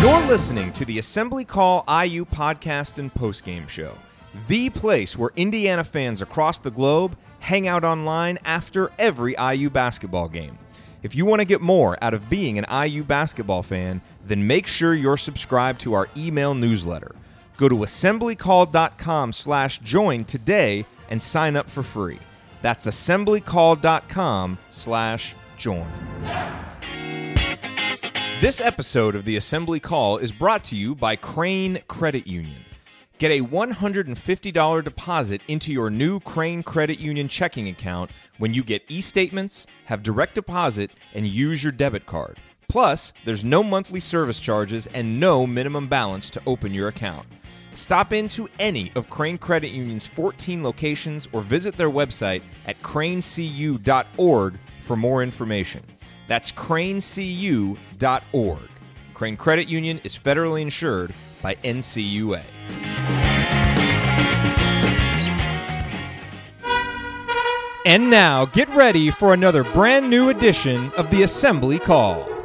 You're listening to the Assembly Call IU podcast and postgame show, the place where Indiana fans across the globe hang out online after every IU basketball game. If you want to get more out of being an IU basketball fan, then make sure you're subscribed to our email newsletter. Go to assemblycall.com slash join today and sign up for free. That's assemblycall.com slash join. This episode of the Assembly Call is brought to you by Crane Credit Union. Get a $150 deposit into your new Crane Credit Union checking account when you get e statements, have direct deposit, and use your debit card. Plus, there's no monthly service charges and no minimum balance to open your account. Stop into any of Crane Credit Union's 14 locations or visit their website at cranecu.org for more information. That's cranecu.org. Crane Credit Union is federally insured by NCUA. And now, get ready for another brand new edition of the Assembly Call.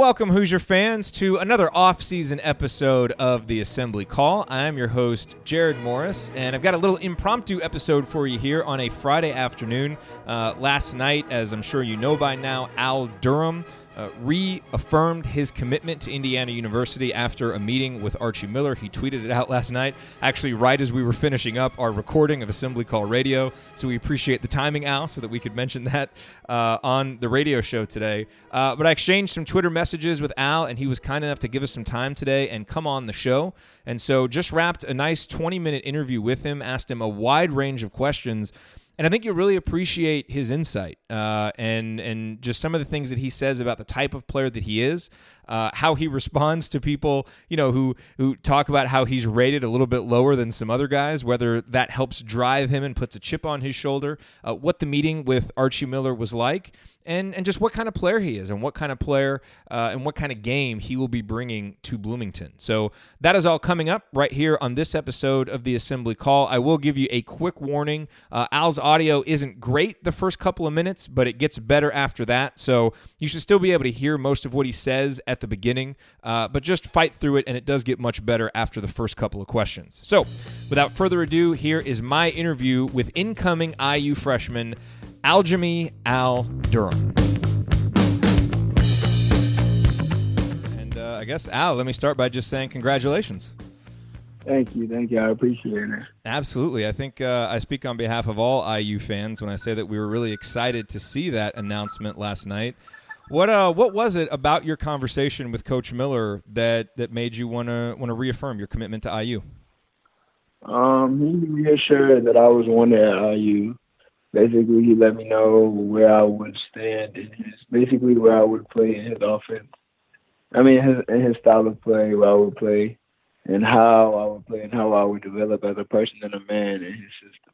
Welcome, Hoosier fans, to another off-season episode of the Assembly Call. I'm your host, Jared Morris, and I've got a little impromptu episode for you here on a Friday afternoon. Uh, last night, as I'm sure you know by now, Al Durham uh, reaffirmed his commitment to Indiana University after a meeting with Archie Miller. He tweeted it out last night, actually, right as we were finishing up our recording of Assembly Call Radio. So we appreciate the timing, Al, so that we could mention that uh, on the radio show today. Uh, but I exchanged some Twitter messages with Al, and he was kind enough to give us some time today and come on the show. And so just wrapped a nice 20 minute interview with him, asked him a wide range of questions and I think you really appreciate his insight uh, and and just some of the things that he says about the type of player that he is, uh, how he responds to people, you know, who who talk about how he's rated a little bit lower than some other guys, whether that helps drive him and puts a chip on his shoulder, uh, what the meeting with Archie Miller was like, and and just what kind of player he is, and what kind of player uh, and what kind of game he will be bringing to Bloomington. So that is all coming up right here on this episode of the Assembly Call. I will give you a quick warning: uh, Al's audio isn't great the first couple of minutes, but it gets better after that. So you should still be able to hear most of what he says at the beginning, uh, but just fight through it, and it does get much better after the first couple of questions. So without further ado, here is my interview with incoming IU freshman. Aljami Al Durham. And uh, I guess, Al, let me start by just saying congratulations. Thank you, thank you. I appreciate it. Absolutely. I think uh, I speak on behalf of all IU fans when I say that we were really excited to see that announcement last night. What uh, what was it about your conversation with Coach Miller that that made you want to reaffirm your commitment to IU? Um, he reassured that I was wanted at IU. Basically, he let me know where I would stand in his, basically where I would play in his offense. I mean, his in his style of play, where I would play, and how I would play, and how I would develop as a person and a man in his system.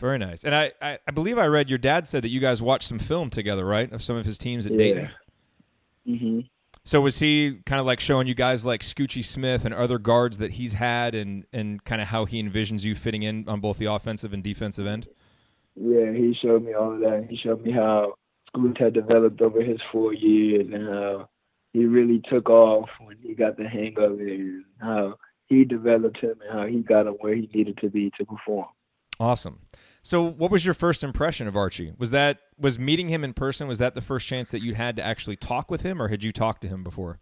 Very nice. And I, I, I believe I read your dad said that you guys watched some film together, right, of some of his teams at Yeah. Dayton. Mhm. So was he kind of like showing you guys like Scoochie Smith and other guards that he's had, and and kind of how he envisions you fitting in on both the offensive and defensive end? Yeah, he showed me all of that. He showed me how Scoot had developed over his four years and how he really took off when he got the hang of it and how he developed him and how he got him where he needed to be to perform. Awesome. So, what was your first impression of Archie? Was that was meeting him in person? Was that the first chance that you had to actually talk with him, or had you talked to him before?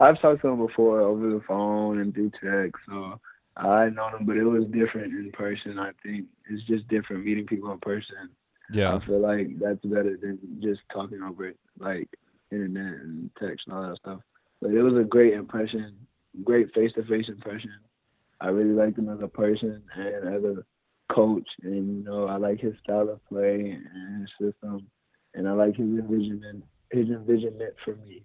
I've talked to him before over the phone and through text, so I know him, but it was different in person. I think it's just different meeting people in person. Yeah, I feel like that's better than just talking over it, like internet and text and all that stuff. But it was a great impression, great face-to-face impression. I really liked him as a person and as a coach, and you know I like his style of play and his system, and I like his envisionment, his envisionment for me.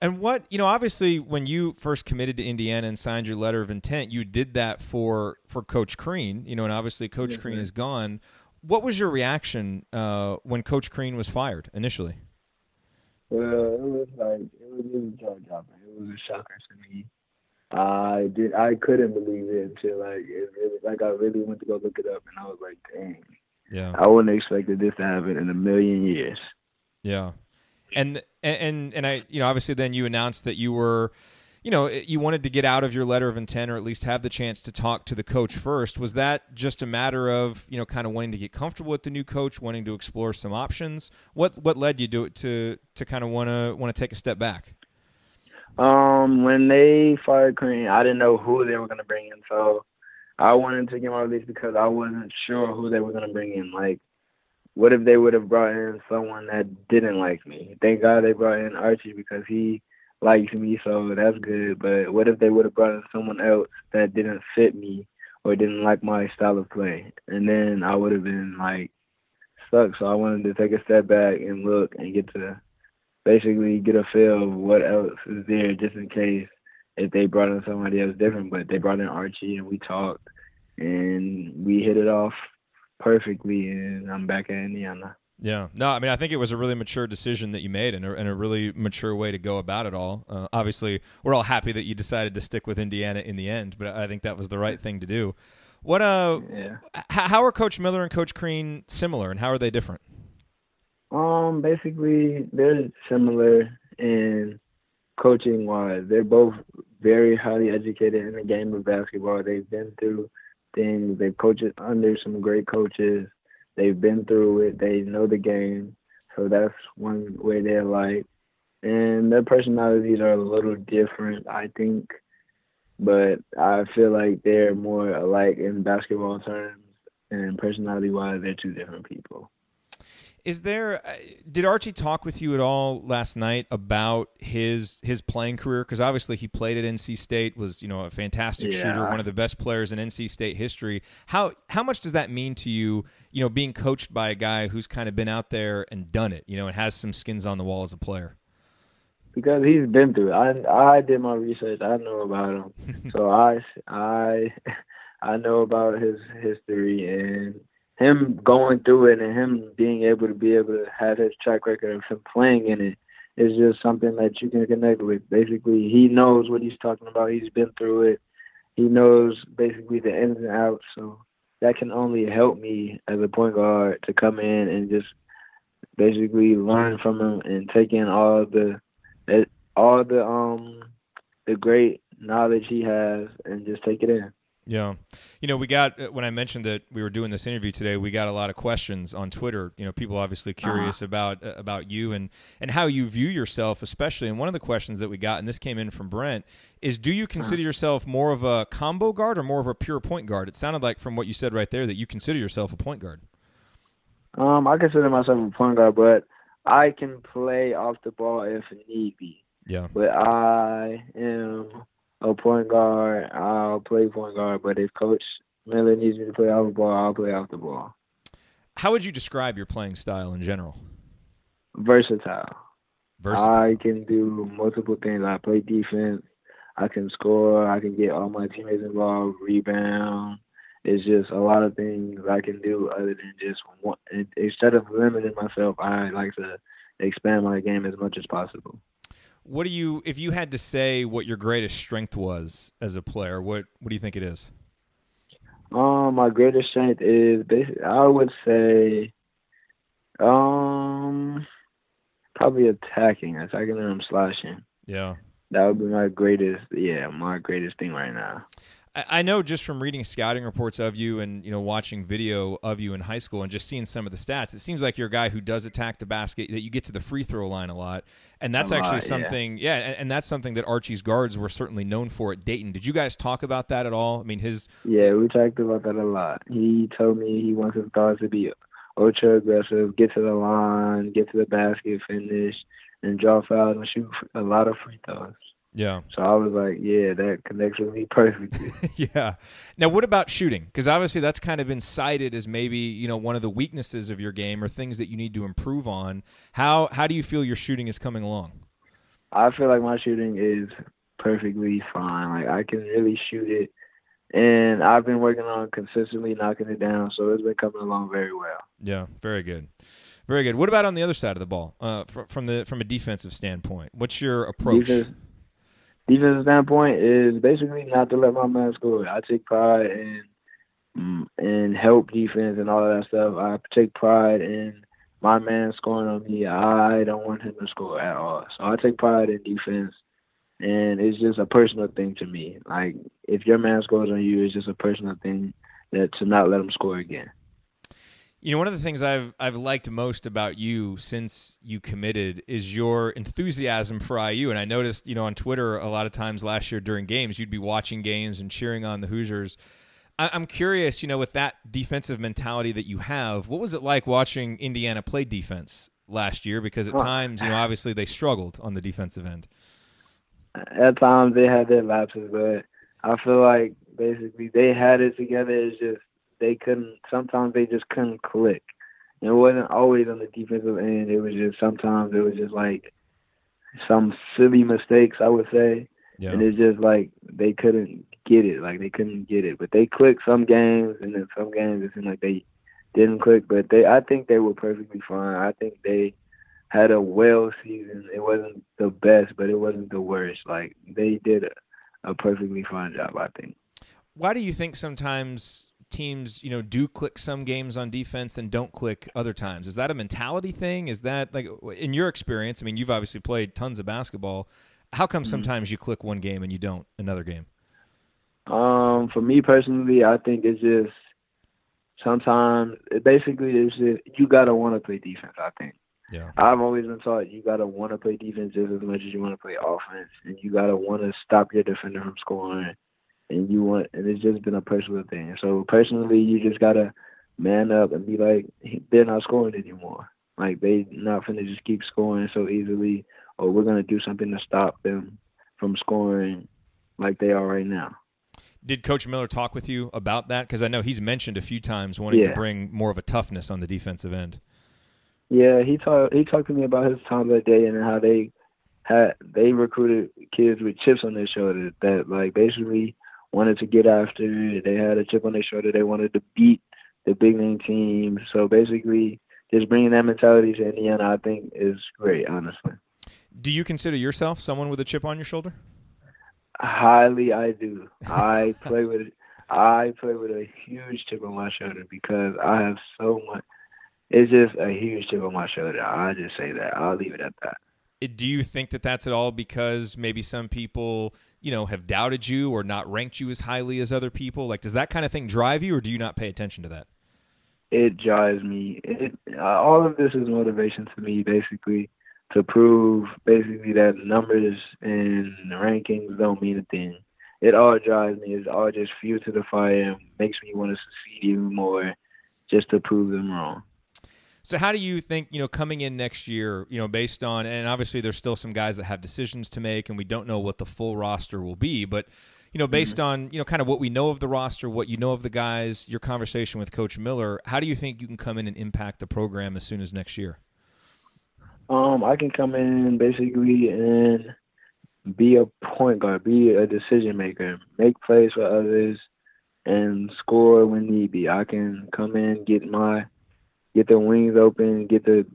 And what you know, obviously, when you first committed to Indiana and signed your letter of intent, you did that for for Coach Crean. You know, and obviously, Coach Yes, Crean sir. is gone. What was your reaction uh, when Coach Crean was fired initially? Well, it was like it was really jaw dropping. It was a shocker to me. I did I couldn't believe it until like it really like I really went to go look it up and I was like, dang. Yeah. I wouldn't have expected this to happen in a million years. Yeah. And and and I you know obviously then you announced that you were you know eh, you wanted to get out of your letter of intent or at least have the chance to talk to the coach first was that just a matter of you know kind of wanting to get comfortable with the new coach wanting to explore some options what what led you to to to kind of want to want to take a step back um when they fired Crean I didn't know who they were to bring in so I wanted to get my release because I wasn't sure who they were to bring in like what if they would have brought in someone that didn't like me? Thank God they brought in Archie because he likes me, so that's good. But what if they would have brought in someone else that didn't fit me or didn't like my style of play? And then I would have been like stuck. So I wanted to take a step back and look and get to basically get a feel of what else is there just in case if they brought in somebody else different. But they brought in Archie and we talked and we hit it off perfectly, and I'm back at Indiana. Yeah, no, I mean, I think it was a really mature decision that you made, and a, and a really mature way to go about it all. Uh, obviously, we're all happy that you decided to stick with Indiana in the end, but I think that was the right thing to do. What uh, yeah. How are Coach Miller and Coach Crean similar, and how are they different? Um, basically, they're similar in coaching wise. They're both very highly educated in the game of basketball. They've been through things. They've coached under some great coaches. They've been through it. They know the game. So that's one way they're like. And their personalities are a little different, I think. But I feel like they're more alike in basketball terms. And personality wise, they're two different people. Is there? Uh, did Archie talk with you at all last night about his his playing career? Because obviously he played at NC State, was you know a fantastic yeah. shooter, one of the best players in NC State history. How how much does that mean to you? You know, being coached by a guy who's kind of been out there and done it, you know, and has some skins on the wall as a player. Because he's been through it. I I did my research. I know about him, so I I I know about his history and him going through it and him being able to be able to have his track record of him playing in it is just something that you can connect with. Basically, he knows what he's talking about. He's been through it. He knows basically the ins and outs. So that can only help me as a point guard to come in and just basically learn from him and take in all the all the um the great knowledge he has and just take it in. Yeah. You know, we got, uh, when I mentioned that we were doing this interview today, we got a lot of questions on Twitter. You know, people obviously uh-huh. curious uh-huh. about, uh, about you and, and how you view yourself, especially. And one of the questions that we got, and this came in from Brent, is do you consider uh-huh. yourself more of a combo guard or more of a pure point guard? It sounded like from what you said right there that you consider yourself a point guard. Um, I consider myself a point guard, but I can play off the ball if need be. Yeah. But I am a point guard, I'll play point guard. But if Coach Miller needs me to play off the ball, I'll play off the ball. How would you describe your playing style in general? Versatile. Versatile. I can do multiple things. I play defense. I can score. I can get all my teammates involved. Rebound. It's just a lot of things I can do other than just one. Instead of limiting myself, I like to expand my game as much as possible what do you if you had to say what your greatest strength was as a player what what do you think it is? Um my greatest strength is basically i would say um probably attacking attacking and slashing. Yeah. That would be my greatest yeah my greatest thing right now I know just from reading scouting reports of you and you know watching video of you in high school and just seeing some of the stats, it seems like you're a guy who does attack the basket. That you get to the free throw line a lot, and that's lot, actually something. Yeah, yeah and, and, that's something that Archie's guards were certainly known for at Dayton. Did you guys talk about that at all? I mean, his. Yeah, we talked about that a lot. He told me he wants his guards to be ultra aggressive, get to the line, get to the basket, finish, and draw fouls and shoot a lot of free throws. Yeah. So I was like, yeah, that connects with me perfectly. yeah. Now, what about shooting? Because obviously that's kind of been cited as maybe you know one of the weaknesses of your game or things that you need to improve on. How how do you feel your shooting is coming along? I feel like my shooting is perfectly fine. Like I can really shoot it, and I've been working on consistently knocking it down. So it's been coming along very well. Yeah, very good. Very good. What about on the other side of the ball, uh, from the from a defensive standpoint? What's your approach? Defense, defensive standpoint is basically not to let my man score. I take pride in mm, and help defense and all of that stuff. I take pride in my man scoring on me. I don't want him to score at all. So I take pride in defense and it's just a personal thing to me. Like if your man scores on you, it's just a personal thing that to not let him score again. You know, one of the things I've I've liked most about you since you committed is your enthusiasm for IU. And I noticed, you know, on Twitter a lot of times last year during games, you'd be watching games and cheering on the Hoosiers. I, am curious, you know, with that defensive mentality that you have, what was it like watching Indiana play defense last year? Because at times, you know, obviously they struggled on the defensive end. At times they had their lapses, but I feel like basically they had it together. It's just they couldn't. Sometimes they just couldn't click. And it wasn't always on the defensive end. It was just sometimes it was just like some silly mistakes, I would say. Yeah. And it's just like they couldn't get it. Like they couldn't get it. But they clicked some games, and then some games it seemed like they didn't click. But they, I think they were perfectly fine. I think they had a well season. It wasn't the best, but it wasn't the worst. Like they did a, a perfectly fine job. I think. Why do you think sometimes teams, you know, do click some games on defense and don't click other times. Is that a mentality thing? Is that like in your experience? I mean, you've obviously played tons of basketball. How come mm-hmm. sometimes you click one game and you don't another game? Um, for me personally, I think it's just sometimes it basically it's just you gotta want to play defense. I think. Yeah. I've always been taught you gotta want to play defense just as much as you want to play offense, and you gotta want to stop your defender from scoring and you want and it's just been a personal thing. So personally, you just gotta man up and be like, they're not scoring anymore. Like they not gonna just keep scoring so easily, or we're gonna do something to stop them from scoring like they are right now. Did Coach Miller talk with you about that? Because I know he's mentioned a few times wanting yeah. to bring more of a toughness on the defensive end. Yeah, he talked. He talked to me about his time that day and how they had they recruited kids with chips on their shoulders that like basically wanted to get after. They had a chip on their shoulder. They wanted to beat the big name team. So basically, just bringing that mentality to Indiana, I think, is great. Honestly. Do you consider yourself someone with a chip on your shoulder? Highly, I do. I play with I play with a huge chip on my shoulder because I have so much. It's just a huge chip on my shoulder. I just say that. I'll leave it at that. Do you think that that's at all because maybe some people you know, have doubted you or not ranked you as highly as other people? Like, does that kind of thing drive you, or do you not pay attention to that? It drives me. It, uh, all of this is motivation to me, basically, to prove basically that numbers and rankings don't mean a thing. It all drives me. It's all just fuel to the fire and makes me want to succeed even more, just to prove them wrong. So how do you think, you know, coming in next year, you know, based on and obviously there's still some guys that have decisions to make and we don't know what the full roster will be, but you know, based mm-hmm. on, you know, kind of what we know of the roster, what you know of the guys, your conversation with coach Miller, how do you think you can come in and impact the program as soon as next year? Um, I can come in basically and be a point guard, be a decision maker, make plays for others, and score when need be. I can come in, get my get the wings open, get the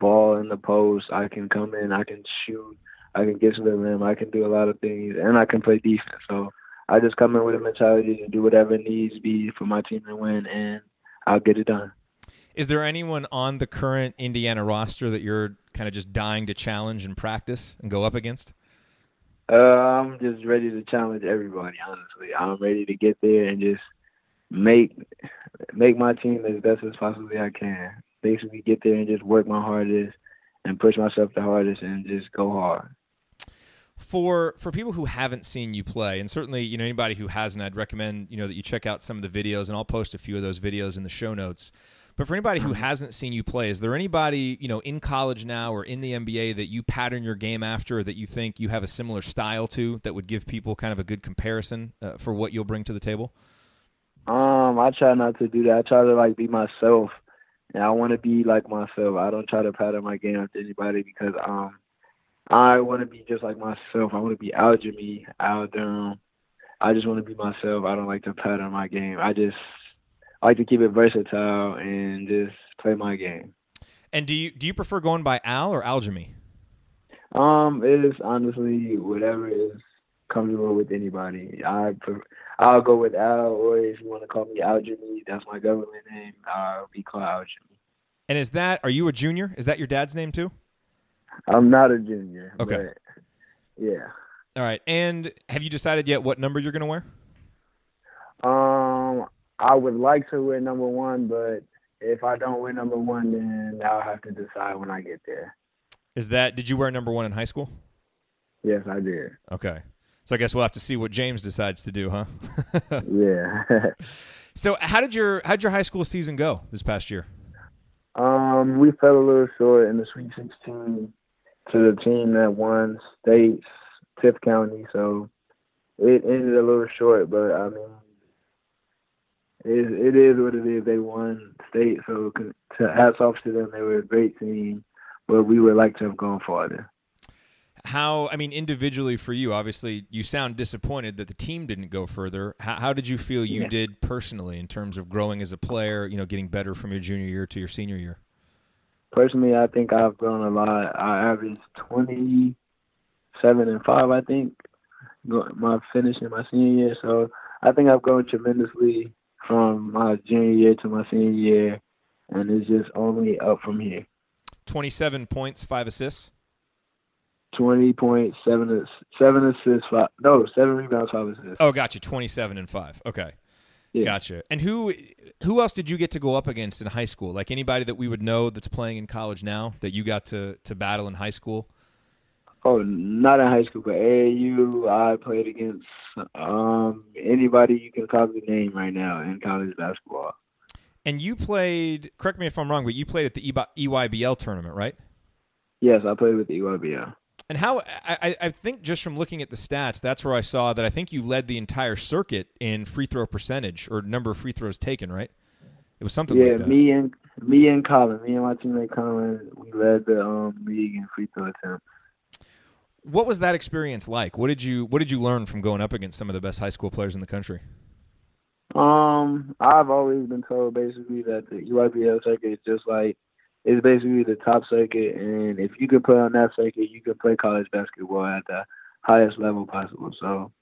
ball in the post. I can come in, I can shoot, I can get to the rim, I can do a lot of things, and I can play defense. So I just come in with a mentality to do whatever needs be for my team to win, and I'll get it done. Is there anyone on the current Indiana roster that you're kind of just dying to challenge and practice and go up against? Uh, I'm just ready to challenge everybody. Honestly, I'm ready to get there and just make make my team as best as possibly I can. Basically, get there and just work my hardest and push myself the hardest and just go hard. For for people who haven't seen you play, and certainly you know anybody who hasn't, I'd recommend you know that you check out some of the videos, and I'll post a few of those videos in the show notes. But for anybody who mm-hmm. hasn't seen you play, is there anybody you know in college now or in the NBA that you pattern your game after, or that you think you have a similar style to, that would give people kind of a good comparison uh, for what you'll bring to the table? Um, I try not to do that. I try to like be myself, and I want to be like myself. I don't try to pattern my game after anybody because um, I want to be just like myself. I want to be Aljami, Al Durham. I just want to be myself. I don't like to pattern my game. I just I like to keep it versatile and just play my game. And do you do you prefer going by Al or Aljami? Um, it is honestly whatever is comfortable with anybody. I I'll go with Al, or if you want to call me Aljami, that's my government name. I'll be called Aljami. And is that are you a junior? Is that your dad's name too? I'm not a junior. Okay. yeah. All right. And have you decided yet what number you're going to wear? Um, I would like to wear number one, but if I don't wear number one, then I'll have to decide when I get there. Is that? Did you wear number one in high school? Yes, I did. Okay. So I guess we'll have to see what James decides to do, huh? yeah. so how did your how did your high school season go this past year? Um, we fell a little short in the Sweet 16 to the team that won states, Tift County. So it ended a little short, but I mean, it, it is what it is. They won state, so to hats off to them. They were a great team, but we would like to have gone farther. How, I mean, individually for you, obviously, you sound disappointed that the team didn't go further. How, how did you feel you yeah. did personally in terms of growing as a player, you know, getting better from your junior year to your senior year? Personally, I think I've grown a lot. I averaged 27 and 5, I think, my finish in my senior year. So I think I've grown tremendously from my junior year to my senior year, and it's just only up from here. 27 points, five assists. 20 points, seven, seven assists, five, no, seven rebounds, five assists. Oh, gotcha. 27 and five. Okay. Yeah. Gotcha. And who who else did you get to go up against in high school? Like anybody that we would know that's playing in college now that you got to to battle in high school? Oh, not in high school, but AAU. I played against um, anybody you can call the name right now in college basketball. And you played. Correct me if I'm wrong, but you played at the EYBL tournament, right? Yes, I played with the EYBL. And how I, I think just from looking at the stats, that's where I saw that I think you led the entire circuit in free throw percentage or number of free throws taken, right? It was something yeah, like that. Yeah, me and me and Colin, me and my teammate Colin, we led the um, league in free throw attempts what was that experience like? What did you What did you learn from going up against some of the best high school players in the country? Um, I've always been told basically that the EYBL circuit is just like it's basically the top circuit, and if you can play on that circuit, you can play college basketball at the highest level possible. So,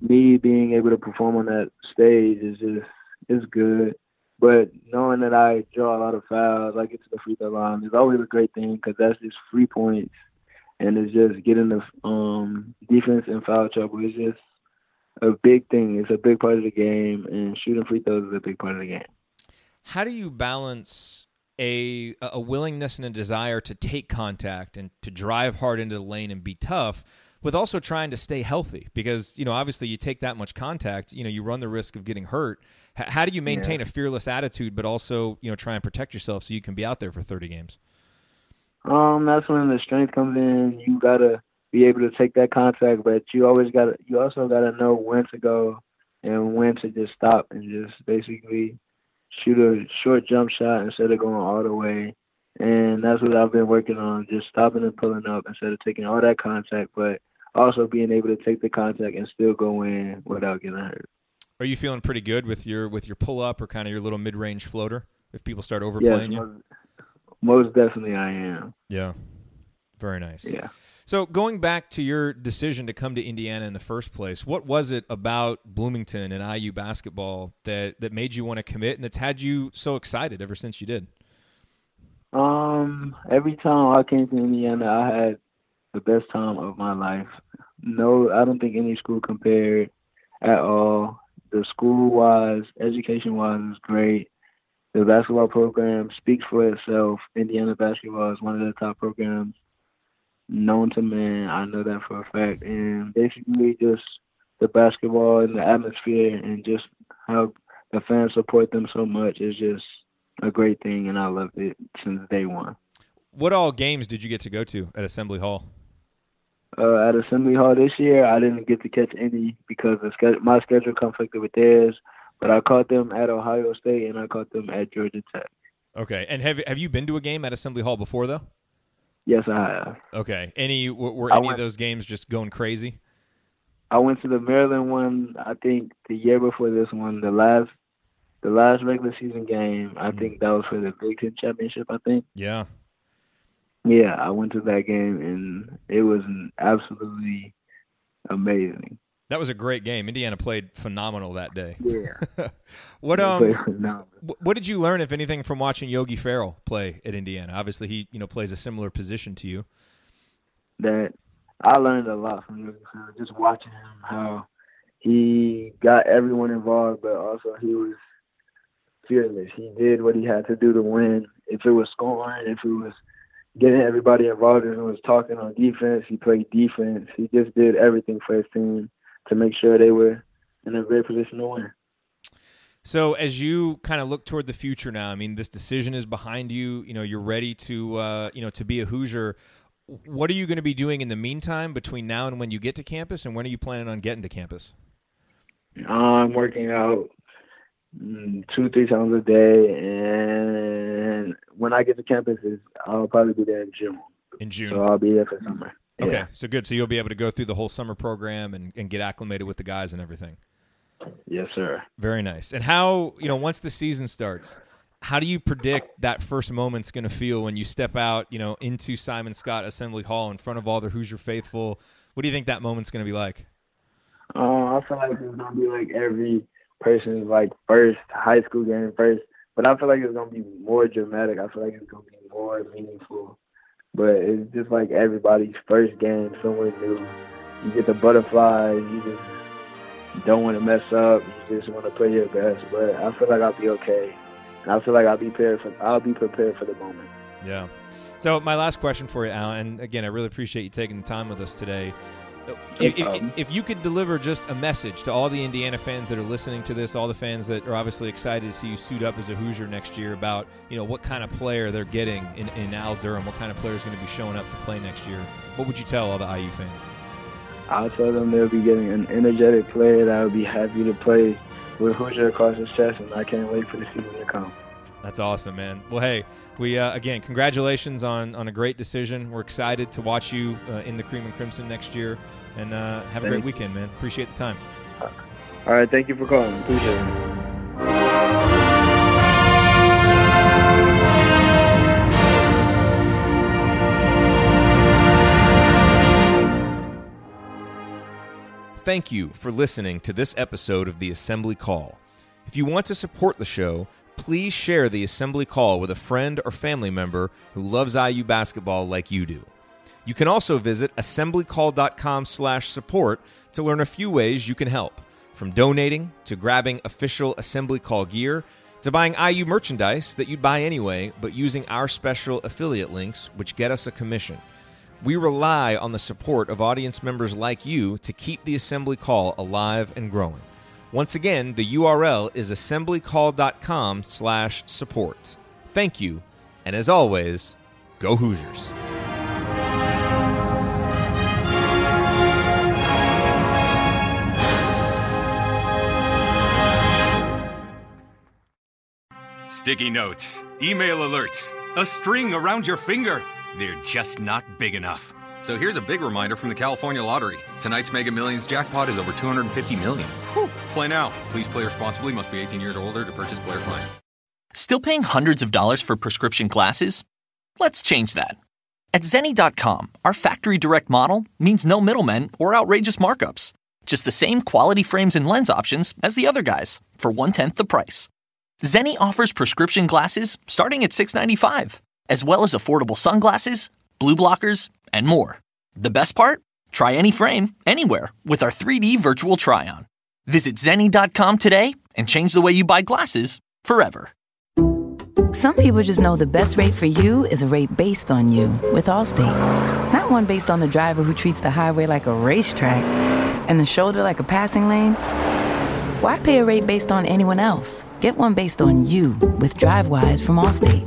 me being able to perform on that stage is just is good. But knowing that I draw a lot of fouls, I get to the free throw line, is always a great thing because that's just free points and it's just getting the um, defense in foul trouble. It's just a big thing. It's a big part of the game, and shooting free throws is a big part of the game. How do you balance a a willingness and a desire to take contact and to drive hard into the lane and be tough? with also trying to stay healthy because you know obviously you take that much contact you know you run the risk of getting hurt H- how do you maintain yeah. a fearless attitude but also you know try and protect yourself so you can be out there for 30 games um, that's when the strength comes in. You gotta be able to take that contact, but you always gotta, you also gotta know when to go and when to just stop and just basically shoot a short jump shot instead of going all the way. And that's what I've been working on, just stopping and pulling up instead of taking all that contact, but also being able to take the contact and still go in without getting hurt. Are you feeling pretty good with your with your pull up or kind of your little mid range floater? If people start overplaying yes, you, most definitely I am. Yeah. Very nice. Yeah. So going back to your decision to come to Indiana in the first place, what was it about Bloomington and IU basketball that that made you want to commit and that's had you so excited ever since you did? Um, every time I came to Indiana, I had the best time of my life. No, I don't think any school compared at all. The school wise, education wise, was great the basketball program speaks for itself. Indiana basketball is one of the top programs known to man. I know that for a fact. And basically, just the basketball and the atmosphere and just how the fans support them so much is just a great thing, and I loved it since day one. What all games did you get to go to at Assembly Hall? Uh, at Assembly Hall this year, I didn't get to catch any because the my schedule conflicted with theirs. But I caught them at Ohio State and I caught them at Georgia Tech. Okay. And have have you been to a game at Assembly Hall before though? Yes, I have. Okay. Any were any went, of those games just going crazy? I went to the Maryland one. I think the year before this one, the last the last regular season game. I mm think that was for the Big Ten championship. I think. Yeah. Yeah, I went to that game and it was absolutely amazing. That was a great game. Indiana played phenomenal that day. Yeah. what um what did you learn if anything from watching Yogi Ferrell play at Indiana? Obviously he, you know, plays a similar position to you. That I learned a lot from Yogi Ferrell just watching him how he got everyone involved but also he was fearless. He did what he had to do to win. If it was scoring, if it was getting everybody involved and was talking on defense, he played defense. He just did everything for his team to make sure they were in a great position to win. So as you kind of look toward the future now, I mean, this decision is behind you. You know, you're ready to, uh, you know, to be a Hoosier. What are you going to be doing in the meantime between now and when you get to campus, and when are you planning on getting to campus? I'm working out mm, two, three times a day, and when I get to campus, is I'll probably be there in June. In June, so I'll be there for summer. Okay, yeah. so good. So you'll be able to go through the whole summer program and, and get acclimated with the guys and everything. Yes, sir. Very nice. And how you know once the season starts, how do you predict that first moment's going to feel when you step out, you know, into Simon Skjodt Assembly Hall in front of all the Hoosier faithful? What do you think that moment's going to be like? Uh, I feel like it's going to be like every person's like first high school game first, but I feel like it's going to be more dramatic. I feel like it's going to be more meaningful but it's just like everybody's first game, somewhere new. You get the butterflies. You just don't want to mess up. You just want to play your best. But I feel like I'll be okay. And I feel like I'll be prepared for. I'll be prepared for the moment. Yeah. So my last question for you, Alan, and again, I really appreciate you taking the time with us today. If, if, if, you could deliver just a message to all the Indiana fans that are listening to this, all the fans that are obviously excited to see you suit up as a Hoosier next year about you know what kind of player they're getting in, in Al Durham, what kind of player is going to be showing up to play next year, what would you tell all the IU fans? I'll tell them they'll be getting an energetic player that will be happy to play with Hoosier across his chest, and I can't wait for the season to come. That's awesome, man. Well, hey, we uh, again, congratulations on on a great decision. We're excited to watch you uh, in the Cream and Crimson next year, and uh, have a great weekend, man. Appreciate the time. All right, thank you for calling. Appreciate it. Thank you for listening to this episode of the Assembly Call. If you want to support the show, please share the assembly call with a friend or family member who loves IU basketball like you do. You can also visit assemblycall.com/support to learn a few ways you can help, from donating to grabbing official assembly call gear to buying IU merchandise that you'd buy anyway, but using our special affiliate links which get us a commission. We rely on the support of audience members like you to keep the assembly call alive and growing. Once again, the URL is assemblycall.com slash support. Thank you, and as always, go Hoosiers. Sticky notes, email alerts, a string around your finger. They're just not big enough. So here's a big reminder from the California Lottery. Tonight's Mega Millions jackpot is over 250 million. Whew. Play now. Please play responsibly. Must be 18 years or older to purchase player client. Still paying hundreds of dollars for prescription glasses? Let's change that. At Zenni.com, our factory direct model means no middlemen or outrageous markups. Just the same quality frames and lens options as the other guys for one tenth the price. Zenni offers prescription glasses starting at $6.95, as well as affordable sunglasses, blue blockers, and more. The best part? Try any frame, anywhere, with our 3D virtual try on. Visit Zenni.com today and change the way you buy glasses forever. Some people just know the best rate for you is a rate based on you with Allstate. Not one based on the driver who treats the highway like a racetrack and the shoulder like a passing lane. Why pay a rate based on anyone else? Get one based on you with DriveWise from Allstate.